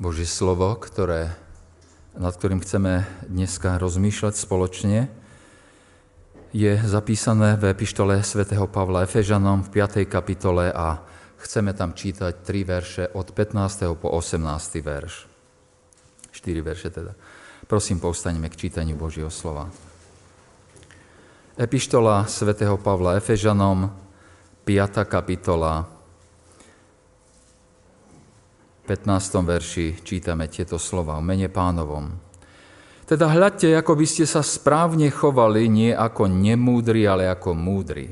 Božie slovo, ktoré, nad ktorým chceme dneska rozmýšľať spoločne, je zapísané v epištole svätého Pavla Efežanom v 5. kapitole a chceme tam čítať tri verše od 15. po 18. verš. 4 verše teda. Prosím, povstaňme k čítaniu Božieho slova. Epištola svätého Pavla Efežanom, 5. kapitola, 15. verši čítame tieto slova o mene pánovom. Teda hľadte, ako by ste sa správne chovali, nie ako nemúdri, ale ako múdri.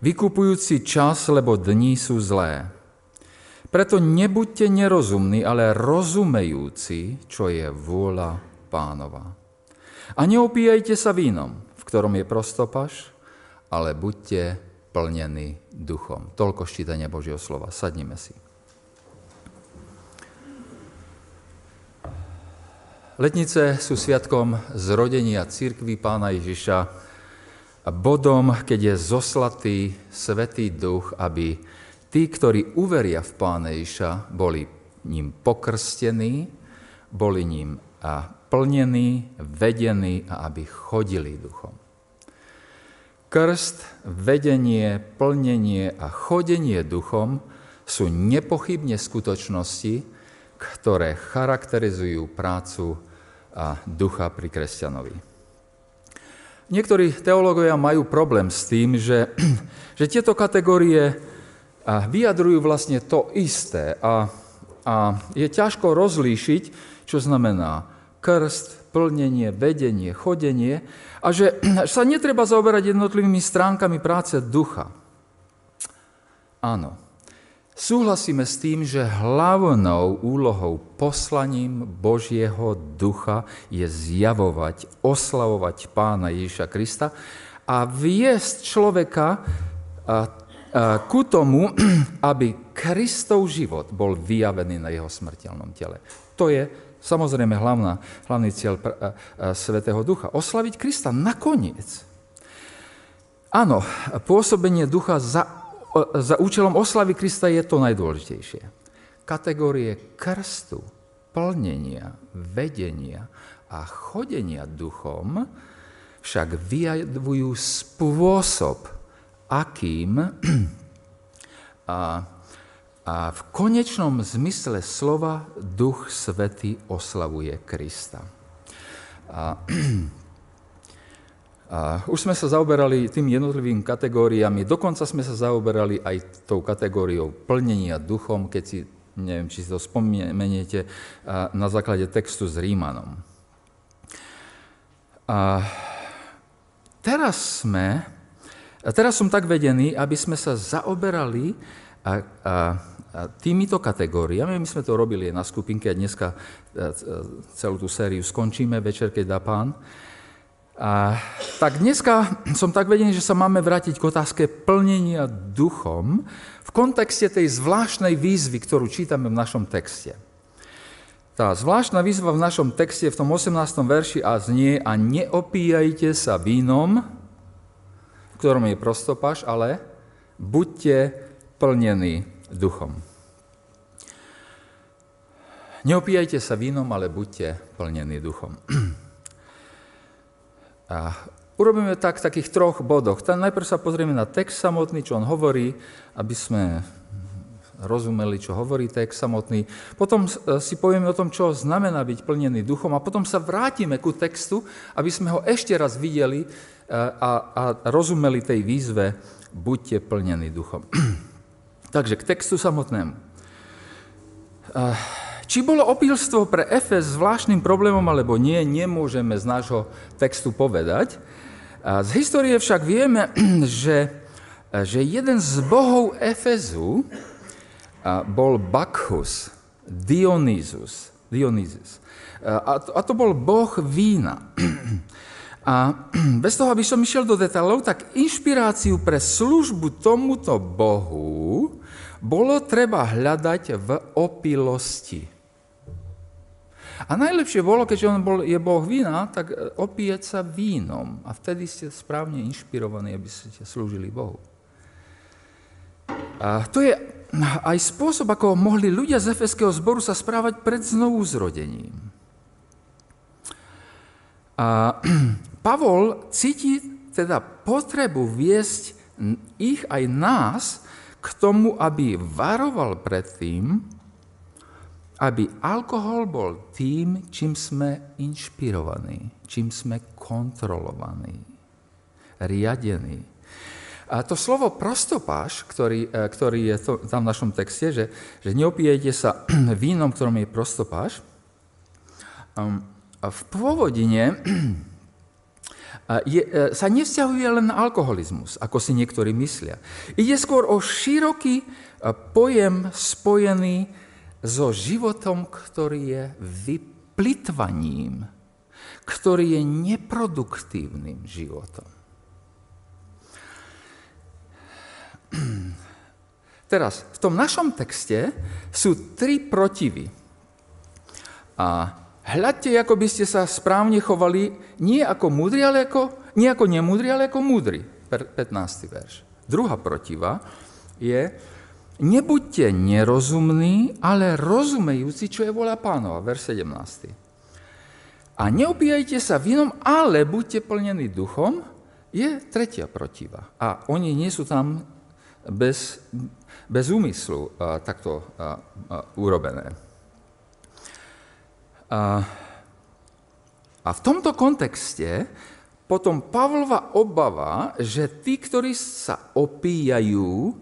Vykupujúci čas, lebo dní sú zlé. Preto nebuďte nerozumní, ale rozumejúci, čo je vôľa pánova. A neopíjajte sa vínom, v ktorom je prostopaš, ale buďte plnení duchom. Toľko ščítania Božieho slova. Sadnime si. Letnice sú sviatkom zrodenia církvy pána Ježiša a bodom, keď je zoslatý Svetý Duch, aby tí, ktorí uveria v pána Ježiša, boli ním pokrstení, boli ním a plnení, vedení a aby chodili duchom. Krst, vedenie, plnenie a chodenie duchom sú nepochybne skutočnosti, ktoré charakterizujú prácu a ducha pri kresťanovi. Niektorí teológovia majú problém s tým, že, že tieto kategórie vyjadrujú vlastne to isté a, a je ťažko rozlíšiť, čo znamená krst, plnenie, vedenie, chodenie a že sa netreba zaoberať jednotlivými stránkami práce ducha. Áno, Súhlasíme s tým, že hlavnou úlohou poslaním Božieho ducha je zjavovať, oslavovať pána Ježiša Krista a viesť človeka ku tomu, aby Kristov život bol vyjavený na jeho smrteľnom tele. To je samozrejme hlavná, hlavný cieľ Svetého Ducha. Oslaviť Krista nakoniec. Áno, pôsobenie ducha za za účelom oslavy Krista je to najdôležitejšie. Kategórie krstu, plnenia, vedenia a chodenia duchom však vyjadvujú spôsob, akým a, a v konečnom zmysle slova Duch Svety oslavuje Krista. A, a už sme sa zaoberali tým jednotlivým kategóriami, dokonca sme sa zaoberali aj tou kategóriou plnenia duchom, keď si, neviem, či si to spomeniete, na základe textu s Rímanom. A teraz sme, a teraz som tak vedený, aby sme sa zaoberali a, a, a týmito kategóriami. My sme to robili na skupinke a dneska celú tú sériu skončíme večer, keď dá pán. A, tak dneska som tak vedený, že sa máme vrátiť k otázke plnenia duchom v kontexte tej zvláštnej výzvy, ktorú čítame v našom texte. Tá zvláštna výzva v našom texte v tom 18. verši a znie a neopíjajte sa vínom, v ktorom je prostopaš, ale buďte plnení duchom. Neopíjajte sa vínom, ale buďte plnení duchom. A urobíme tak v takých troch bodoch. Tam najprv sa pozrieme na text samotný, čo on hovorí, aby sme rozumeli, čo hovorí text samotný. Potom si povieme o tom, čo znamená byť plnený duchom a potom sa vrátime ku textu, aby sme ho ešte raz videli a, a rozumeli tej výzve buďte plnení duchom. Takže k textu samotnému. Či bolo opilstvo pre Efes zvláštnym problémom alebo nie, nemôžeme z nášho textu povedať. Z histórie však vieme, že, že jeden z bohov Efezu bol Bacchus, Dionysus. Dionysus. A, a to bol boh vína. A bez toho, aby som išiel do detailov, tak inšpiráciu pre službu tomuto bohu bolo treba hľadať v opilosti. A najlepšie bolo, keďže on bol, je boh vína, tak e, opíjať sa vínom. A vtedy ste správne inšpirovaní, aby ste slúžili Bohu. A to je aj spôsob, ako mohli ľudia z Efeského zboru sa správať pred znovu zrodením. A Pavol cíti teda potrebu viesť ich aj nás k tomu, aby varoval pred tým, aby alkohol bol tým, čím sme inšpirovaní, čím sme kontrolovaní, riadení. A to slovo prostopáš, ktorý, e, ktorý je to, tam v našom texte, že, že neopijete sa vínom, ktorom je prostopáš, um, v pôvodine je, e, sa nevzťahuje len na alkoholizmus, ako si niektorí myslia. Ide skôr o široký e, pojem spojený so životom, ktorý je vyplitvaním, ktorý je neproduktívnym životom. Teraz, v tom našom texte sú tri protivy. A hľadte, ako by ste sa správne chovali, nie ako múdri, ale ako, nie ako nemúdri, ale ako múdri. 15. verš. Druhá protiva je, Nebuďte nerozumní, ale rozumejúci, čo je vola pánova. Verš 17. A neopíjajte sa vínom, ale buďte plnení duchom, je tretia protiva. A oni nie sú tam bez, bez úmyslu a, takto a, a, urobené. A, a v tomto kontexte potom Pavlova obava, že tí, ktorí sa opíjajú,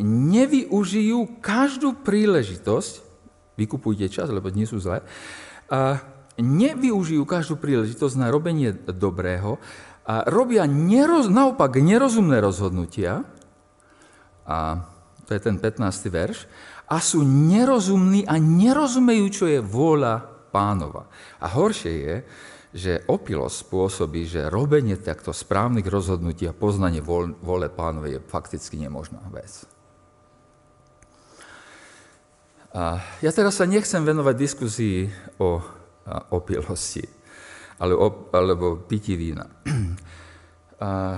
nevyužijú každú príležitosť, vykupujte čas, lebo nie sú zlé, a nevyužijú každú príležitosť na robenie dobrého a robia neroz, naopak nerozumné rozhodnutia, a to je ten 15. verš, a sú nerozumní a nerozumejú, čo je vôľa pánova. A horšie je, že opilosť spôsobí, že robenie takto správnych rozhodnutí a poznanie vôle pánovej je fakticky nemožná vec. A ja teraz sa nechcem venovať diskusii o opilosti alebo, alebo pití vína. A,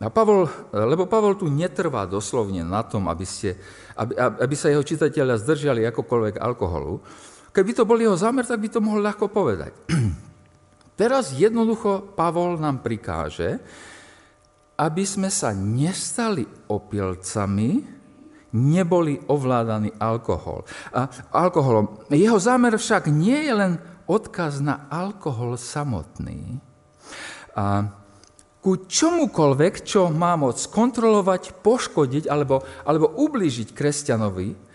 a Pavol, lebo Pavol tu netrvá doslovne na tom, aby, ste, aby, aby sa jeho čitatelia zdržali akokoľvek alkoholu. Keby to bol jeho zámer, tak by to mohol ľahko povedať. Teraz jednoducho Pavol nám prikáže, aby sme sa nestali opilcami, neboli ovládaní alkohol. A alkoholom. Jeho zámer však nie je len odkaz na alkohol samotný. A ku čomukoľvek, čo má moc kontrolovať, poškodiť alebo, alebo ublížiť kresťanovi,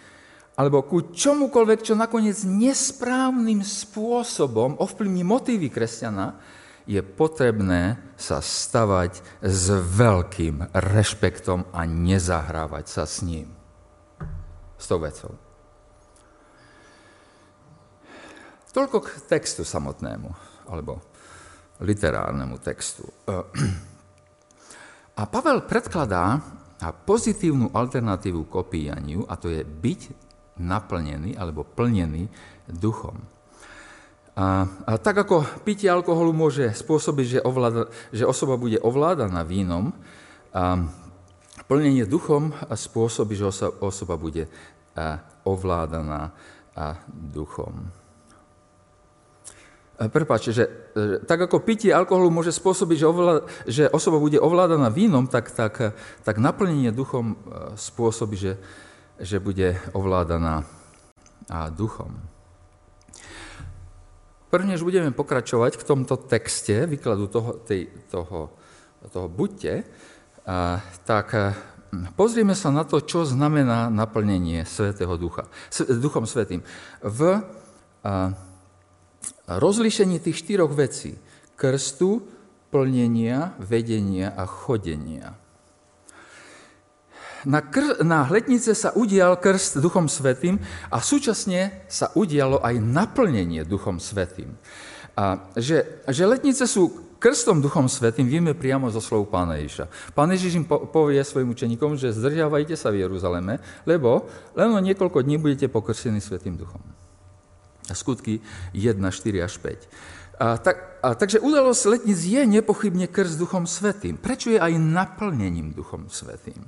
alebo ku čomukoľvek, čo nakoniec nesprávnym spôsobom ovplyvní motívy kresťana, je potrebné sa stavať s veľkým rešpektom a nezahrávať sa s ním s tou vecou. Toľko k textu samotnému, alebo literárnemu textu. A Pavel predkladá pozitívnu alternatívu k opíjaniu, a to je byť naplnený alebo plnený duchom. A, a tak ako pitie alkoholu môže spôsobiť, že, ovláda, že osoba bude ovládaná vínom, a Plnenie duchom spôsobí, že osoba bude ovládaná duchom. Prepáčte, že tak ako pitie alkoholu môže spôsobiť, že, ovláda, že osoba bude ovládaná vínom, tak, tak, tak naplnenie duchom spôsobí, že, že bude ovládaná duchom. Prvne, než budeme pokračovať k tomto texte, výkladu toho, tej, toho, toho buďte, tak eh, pozrieme sa na to, čo znamená naplnenie Svetého Ducha, Duchom Svetým. V eh, rozlíšení tých štyroch vecí, krstu, plnenia, vedenia a chodenia. Na, kr- na hletnice sa udial krst Duchom Svetým a súčasne sa udialo aj naplnenie Duchom Svetým. A že, že letnice sú krstom Duchom Svetým vieme priamo zo slov Pána Ježiša. Pán Ježiš im povie svojim učeníkom, že zdržiavajte sa v Jeruzaleme, lebo len o niekoľko dní budete pokrstení Svetým Duchom. Skutky 1, 4 až 5. A, tak, a, takže udalosť letnic je nepochybne krst Duchom Svetým. Prečo je aj naplnením Duchom Svetým?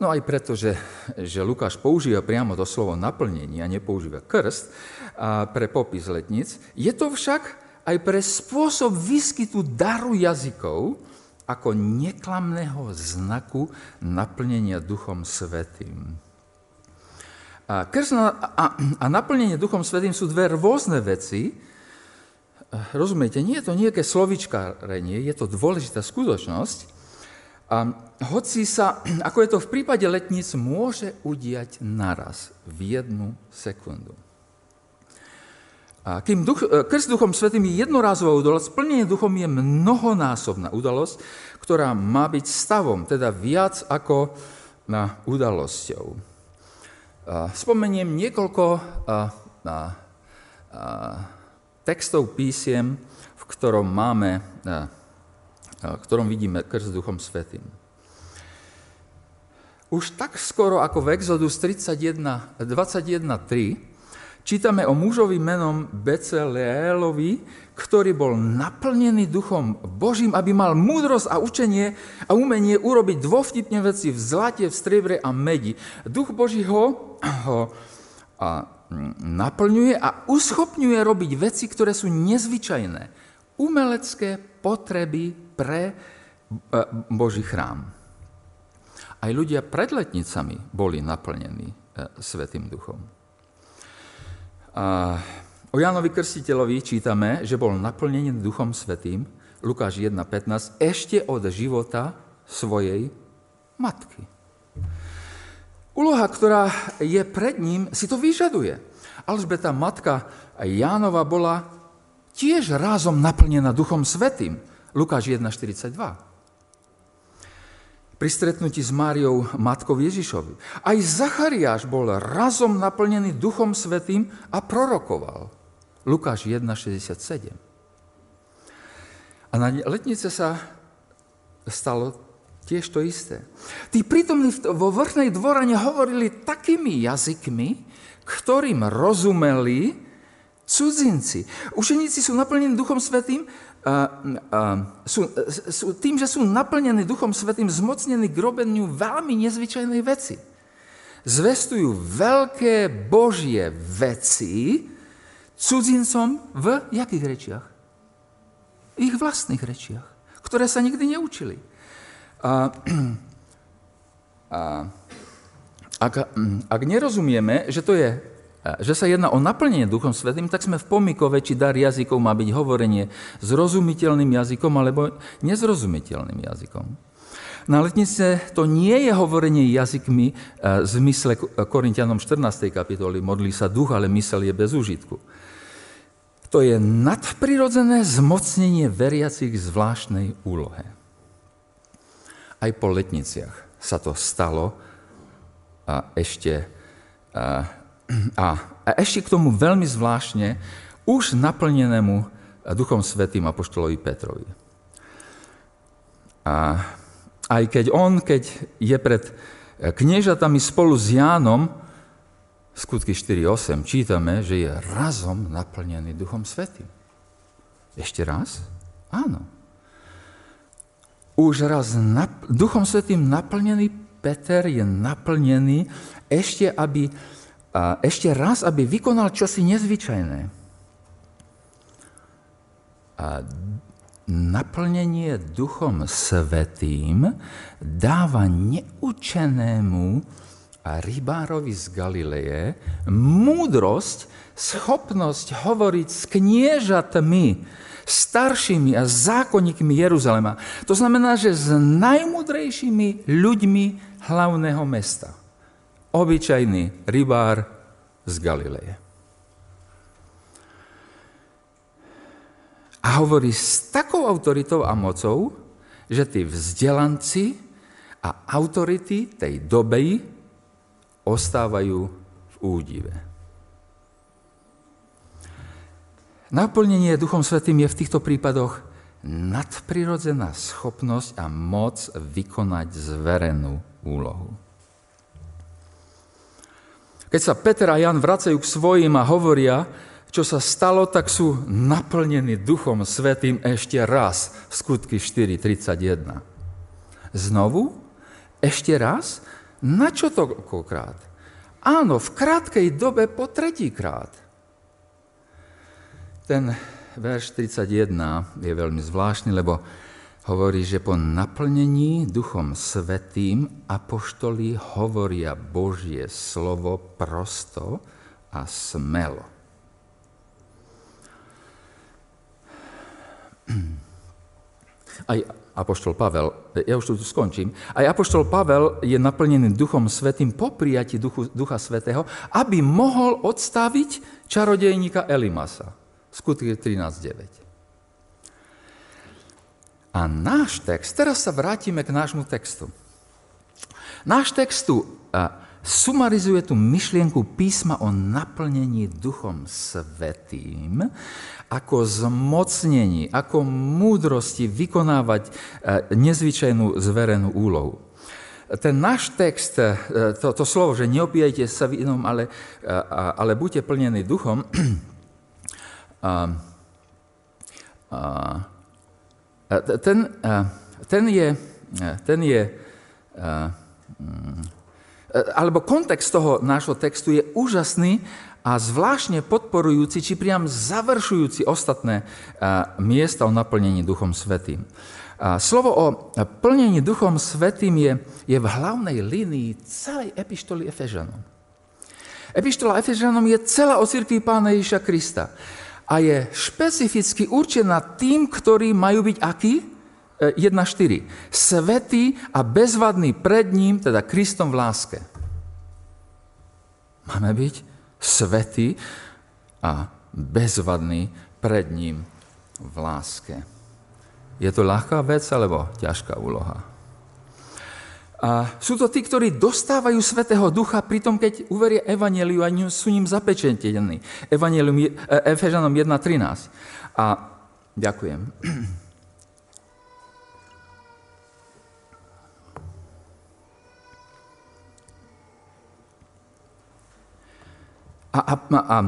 No aj preto, že, že Lukáš používa priamo to slovo naplnenie a nepoužíva krst a pre popis letnic. Je to však aj pre spôsob výskytu daru jazykov ako neklamného znaku naplnenia Duchom Svetým. A, a, a naplnenie Duchom Svetým sú dve rôzne veci. Rozumiete, nie je to nejaké slovičkárenie, je to dôležitá skutočnosť. A hoci sa, ako je to v prípade letníc, môže udiať naraz, v jednu sekundu. A kým duch, e, krst Duchom Svetým je jednorázová udalosť, plnenie Duchom je mnohonásobná udalosť, ktorá má byť stavom, teda viac ako na udalosťou. Spomeniem niekoľko textov písiem, v ktorom máme v ktorom vidíme krst Duchom Svetým. Už tak skoro ako v Exodus 21, 21.3 čítame o mužovi menom Becelélovi, ktorý bol naplnený duchom Božím, aby mal múdrosť a učenie a umenie urobiť dôvtipne veci v zlate, v striebre a medi. Duch Boží ho, ho a, naplňuje a uschopňuje robiť veci, ktoré sú nezvyčajné. Umelecké potreby pre e, Boží chrám. Aj ľudia pred letnicami boli naplnení e, Svetým duchom. A o Jánovi Krstiteľovi čítame, že bol naplnený Duchom Svetým, Lukáš 1.15, ešte od života svojej matky. Úloha, ktorá je pred ním, si to vyžaduje. Alžbeta, matka Jánova, bola tiež rázom naplnená Duchom Svetým. Lukáš 1.42. Pri stretnutí s Máriou, matkou Ježišovi. Aj Zachariáš bol razom naplnený Duchom Svetým a prorokoval. Lukáš 1.67. A na letnice sa stalo tiež to isté. Tí prítomní vo vrchnej dvorane hovorili takými jazykmi, ktorým rozumeli cudzinci. Učeníci sú naplnení Duchom Svetým sú, sú, tým, že sú naplnení Duchom Svetým, zmocnení k robeniu veľmi nezvyčajnej veci. Zvestujú veľké božie veci cudzincom v jakých rečiach? Ich vlastných rečiach, ktoré sa nikdy neučili. A, a, ak, ak nerozumieme, že to je že sa jedná o naplnenie Duchom Svetým, tak sme v pomikove, či dar jazykov má byť hovorenie zrozumiteľným jazykom alebo nezrozumiteľným jazykom. Na letnice to nie je hovorenie jazykmi e, v zmysle Korintianom 14. kapitoly, modlí sa duch, ale mysel je bez užitku. To je nadprirodzené zmocnenie veriacich zvláštnej úlohe. Aj po letniciach sa to stalo a ešte a ešte k tomu veľmi zvláštne, už naplnenému Duchom Svetým Apoštolovi Petrovi. A aj keď on, keď je pred kniežatami spolu s Jánom, skutky 4.8, čítame, že je razom naplnený Duchom Svetým. Ešte raz? Áno. Už raz nap- Duchom Svetým naplnený Peter je naplnený ešte, aby a ešte raz, aby vykonal čosi nezvyčajné. A naplnenie Duchom Svetým dáva neučenému rybárovi z Galileje múdrosť, schopnosť hovoriť s kniežatmi, staršími a zákonníkmi Jeruzalema. To znamená, že s najmudrejšími ľuďmi hlavného mesta obyčajný rybár z Galileje. A hovorí s takou autoritou a mocou, že tí vzdelanci a autority tej doby ostávajú v údive. Naplnenie Duchom Svetým je v týchto prípadoch nadprirodzená schopnosť a moc vykonať zverenú úlohu. Keď sa Peter a Jan vracajú k svojim a hovoria, čo sa stalo, tak sú naplnení Duchom Svetým ešte raz skutky 4.31. Znovu, ešte raz, na čo toľkokrát? Áno, v krátkej dobe po tretíkrát. Ten verš 31 je veľmi zvláštny, lebo hovorí, že po naplnení Duchom Svetým apoštoli hovoria Božie slovo prosto a smelo. Aj apoštol Pavel, ja už tu skončím, aj apoštol Pavel je naplnený Duchom Svetým po prijati Duchu, Ducha Svetého, aby mohol odstaviť čarodejníka Elimasa. Skutky 13.9. A náš text, teraz sa vrátime k nášmu textu. Náš textu sumarizuje tú myšlienku písma o naplnení Duchom Svetým ako zmocnení, ako múdrosti vykonávať nezvyčajnú zverenú úlohu. Ten náš text, to, to slovo, že neopíjajte sa vínom, ale, ale buďte plnení duchom, a, a, ten, ten je, ten je mm, alebo kontext toho nášho textu je úžasný a zvláštne podporujúci, či priam završujúci ostatné miesta o naplnení Duchom Svetým. Slovo o plnení Duchom Svetým je, je v hlavnej línii celej epištoly Efežanom. Epištola Efežanom je celá o cirkvi Pána Ježiša Krista a je špecificky určená tým, ktorí majú byť akí? 1.4. E, Svetý a bezvadný pred ním, teda Kristom v láske. Máme byť svetý a bezvadný pred ním v láske. Je to ľahká vec alebo ťažká úloha? A sú to tí, ktorí dostávajú Svetého Ducha pri tom, keď uveria Evangeliu a sú ním zapečentení. Evangelium e, Efežanom 1.13. A ďakujem. A, a, a,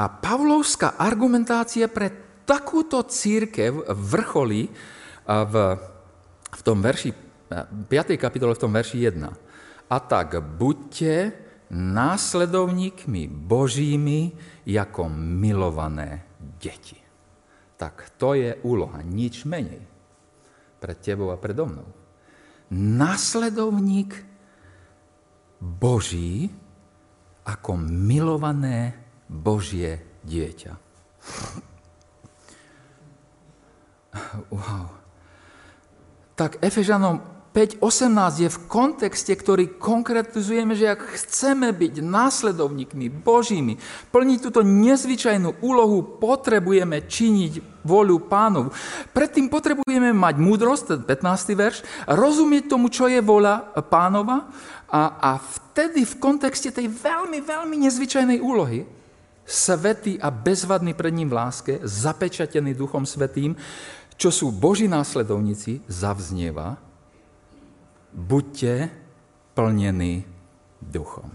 a Pavlovská argumentácia pre takúto církev vrcholí v, v tom verši 5. kapitole v tom verši 1. A tak buďte následovníkmi Božími ako milované deti. Tak to je úloha, nič menej. Pred tebou a predo mnou. Následovník Boží ako milované Božie dieťa. Wow. Tak Efežanom 5.18 je v kontexte, ktorý konkretizujeme, že ak chceme byť následovníkmi Božími, plniť túto nezvyčajnú úlohu, potrebujeme činiť voľu pánov. Predtým potrebujeme mať múdrosť, 15. verš, rozumieť tomu, čo je voľa pánova a, a vtedy v kontexte tej veľmi, veľmi nezvyčajnej úlohy, svetý a bezvadný pred ním v láske, zapečatený Duchom Svetým, čo sú Boží následovníci, zavznieva, buďte plnení duchom.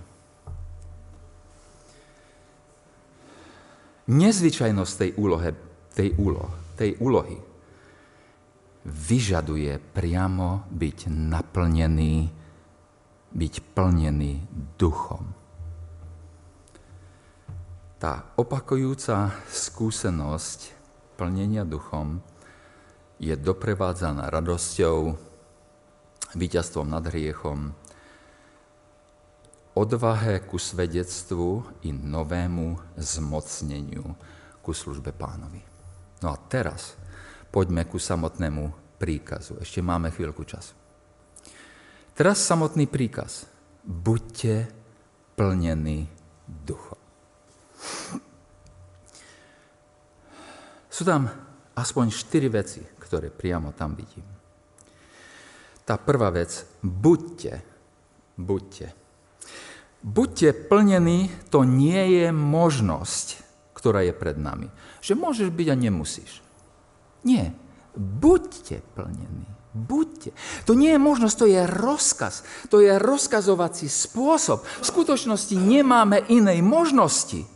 Nezvyčajnosť tej, úlohe, tej, úloh, tej úlohy vyžaduje priamo byť naplnený, byť plnený duchom. Tá opakujúca skúsenosť plnenia duchom je doprevádzaná radosťou, víťazstvom nad hriechom, odvahe ku svedectvu i novému zmocneniu ku službe pánovi. No a teraz poďme ku samotnému príkazu. Ešte máme chvíľku času. Teraz samotný príkaz. Buďte plnení duchom. Sú tam aspoň štyri veci, ktoré priamo tam vidím. Tá prvá vec, buďte, buďte. Buďte plnení, to nie je možnosť, ktorá je pred nami. Že môžeš byť a nemusíš. Nie. Buďte plnení. Buďte. To nie je možnosť, to je rozkaz. To je rozkazovací spôsob. V skutočnosti nemáme inej možnosti.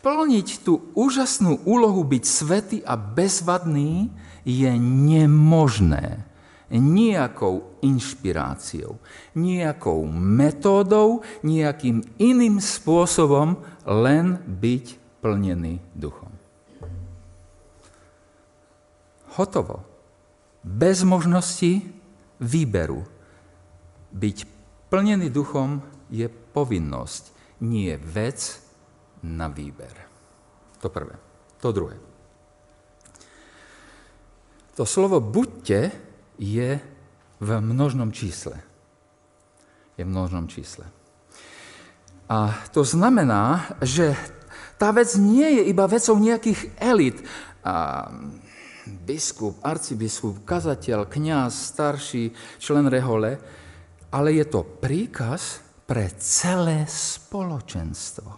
Plniť tú úžasnú úlohu byť svetý a bezvadný je nemožné. nejakou inšpiráciou, nejakou metódou, nejakým iným spôsobom, len byť plnený duchom. Hotovo. Bez možnosti výberu. Byť plnený duchom je povinnosť, nie vec na výber. To prvé. To druhé. To slovo buďte je v množnom čísle. Je v množnom čísle. A to znamená, že tá vec nie je iba vecou nejakých elit. A biskup, arcibiskup, kazateľ, kňaz, starší, člen rehole, ale je to príkaz pre celé spoločenstvo.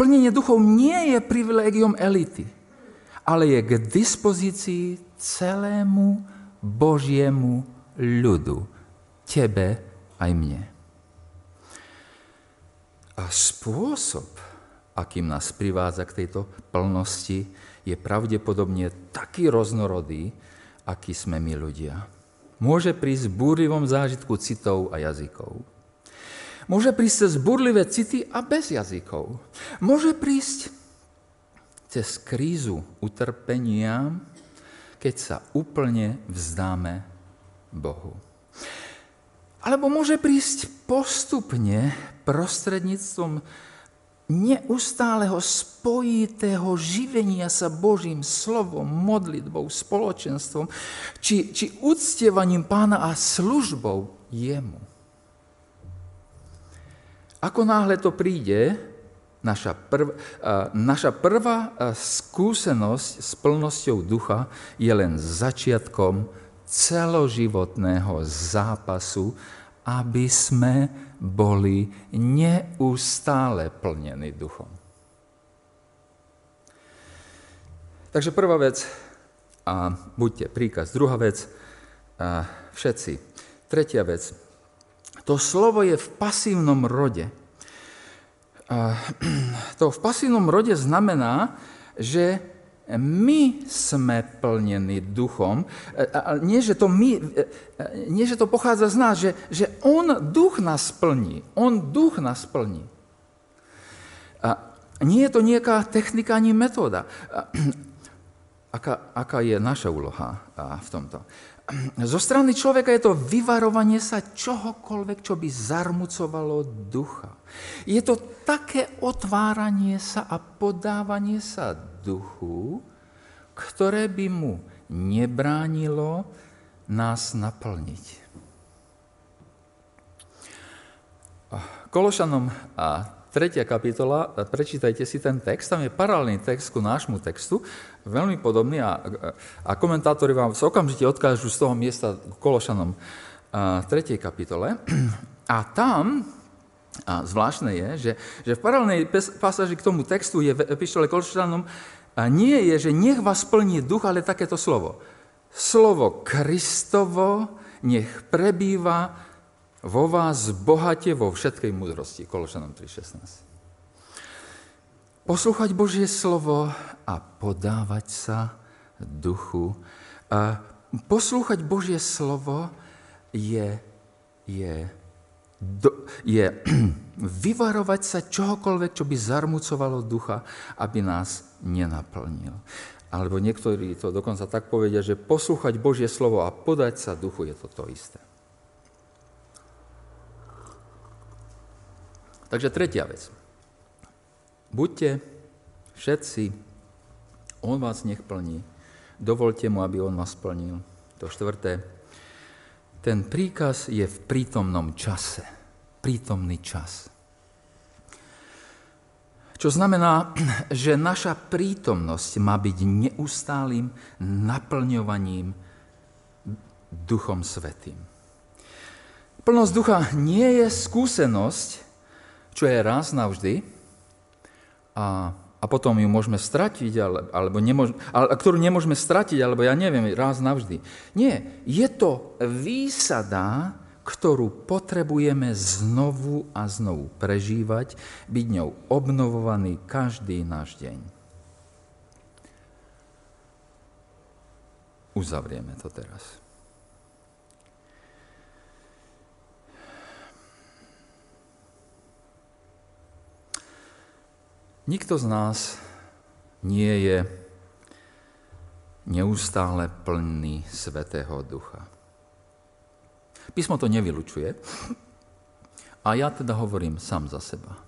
Plnenie duchov nie je privilégium elity, ale je k dispozícii celému Božiemu ľudu, tebe aj mne. A spôsob, akým nás privádza k tejto plnosti, je pravdepodobne taký roznorodý, aký sme my ľudia. Môže prísť v búrivom zážitku citov a jazykov. Môže prísť cez burlivé city a bez jazykov. Môže prísť cez krízu utrpenia, keď sa úplne vzdáme Bohu. Alebo môže prísť postupne prostredníctvom neustáleho spojitého živenia sa Božím slovom, modlitbou, spoločenstvom, či, či uctievaním pána a službou jemu. Ako náhle to príde, naša, prv, naša prvá skúsenosť s plnosťou ducha je len začiatkom celoživotného zápasu, aby sme boli neustále plnení duchom. Takže prvá vec, a buďte príkaz. Druhá vec, a všetci. Tretia vec, to slovo je v pasívnom rode. To v pasívnom rode znamená, že my sme plnení duchom. A nie, že to, my, nie, že to pochádza z nás, že, že on duch nás plní. On duch nás plní. A nie je to nejaká technika ani metóda. Aká, aká je naša úloha v tomto? Zo strany človeka je to vyvarovanie sa čohokoľvek, čo by zarmucovalo ducha. Je to také otváranie sa a podávanie sa duchu, ktoré by mu nebránilo nás naplniť. Kološanom a 3. kapitola, prečítajte si ten text, tam je paralelný text ku nášmu textu, veľmi podobný a, a komentátori vám okamžite odkážu z toho miesta k Kološanom 3. kapitole. A tam, a zvláštne je, že, že v paralelnej pasáži k tomu textu je v epištole Kološanom nie je, že nech vás plní duch, ale takéto slovo. Slovo Kristovo nech prebýva vo vás bohate vo všetkej múdrosti. Kološanom 3.16. Poslúchať Božie slovo a podávať sa duchu. Poslúchať Božie slovo je, je, do, je vyvarovať sa čohokoľvek, čo by zarmucovalo ducha, aby nás nenaplnil. Alebo niektorí to dokonca tak povedia, že poslúchať Božie slovo a podať sa duchu je to to isté. Takže tretia vec. Buďte všetci, on vás nech plní, dovolte mu, aby on vás plnil. To štvrté, ten príkaz je v prítomnom čase. Prítomný čas. Čo znamená, že naša prítomnosť má byť neustálým naplňovaním Duchom Svetým. Plnosť ducha nie je skúsenosť, čo je raz navždy a, a potom ju môžeme stratiť, ale, alebo nemôž, ale, ktorú nemôžeme stratiť, alebo ja neviem, raz navždy. Nie, je to výsada, ktorú potrebujeme znovu a znovu prežívať, byť ňou obnovovaný každý náš deň. Uzavrieme to teraz. Nikto z nás nie je neustále plný Svetého Ducha. Písmo to nevylučuje. A ja teda hovorím sám za seba,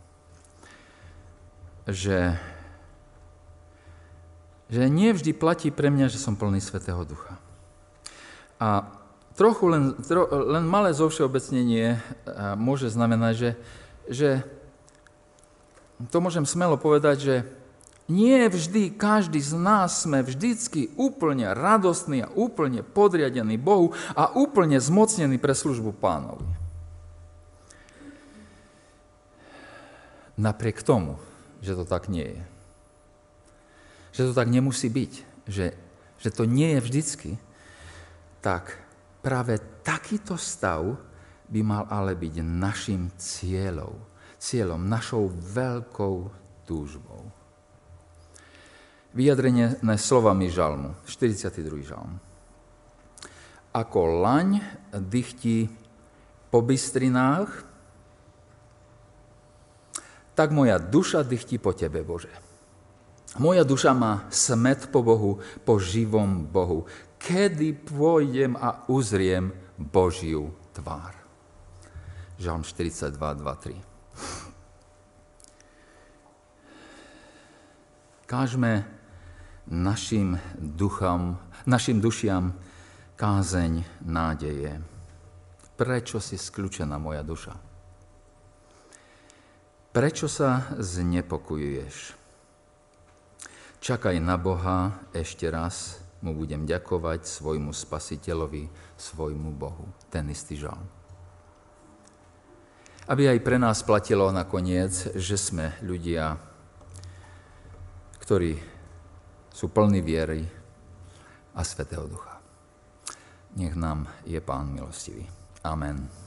že, že nie vždy platí pre mňa, že som plný Svetého Ducha. A trochu len, tro, len malé zovšeobecnenie môže znamenať, že, že to môžem smelo povedať, že nie vždy, každý z nás sme vždycky úplne radostní a úplne podriadení Bohu a úplne zmocnení pre službu pánovi. Napriek tomu, že to tak nie je. Že to tak nemusí byť. Že, že to nie je vždycky. Tak práve takýto stav by mal ale byť našim cieľom. Cieľom, našou veľkou túžbou vyjadrenie slovami žalmu, 42. žalm. Ako laň dychtí po bystrinách, tak moja duša dychtí po Tebe, Bože. Moja duša má smet po Bohu, po živom Bohu. Kedy pôjdem a uzriem Božiu tvár. Žalm 42, 2, 3. Kážme našim duchom, našim dušiam kázeň nádeje. Prečo si skľúčená moja duša? Prečo sa znepokojuješ? Čakaj na Boha ešte raz, mu budem ďakovať svojmu spasiteľovi, svojmu Bohu. Ten istý žal. Aby aj pre nás platilo nakoniec, že sme ľudia, ktorí sú plní viery a Svetého Ducha. Nech nám je Pán milostivý. Amen.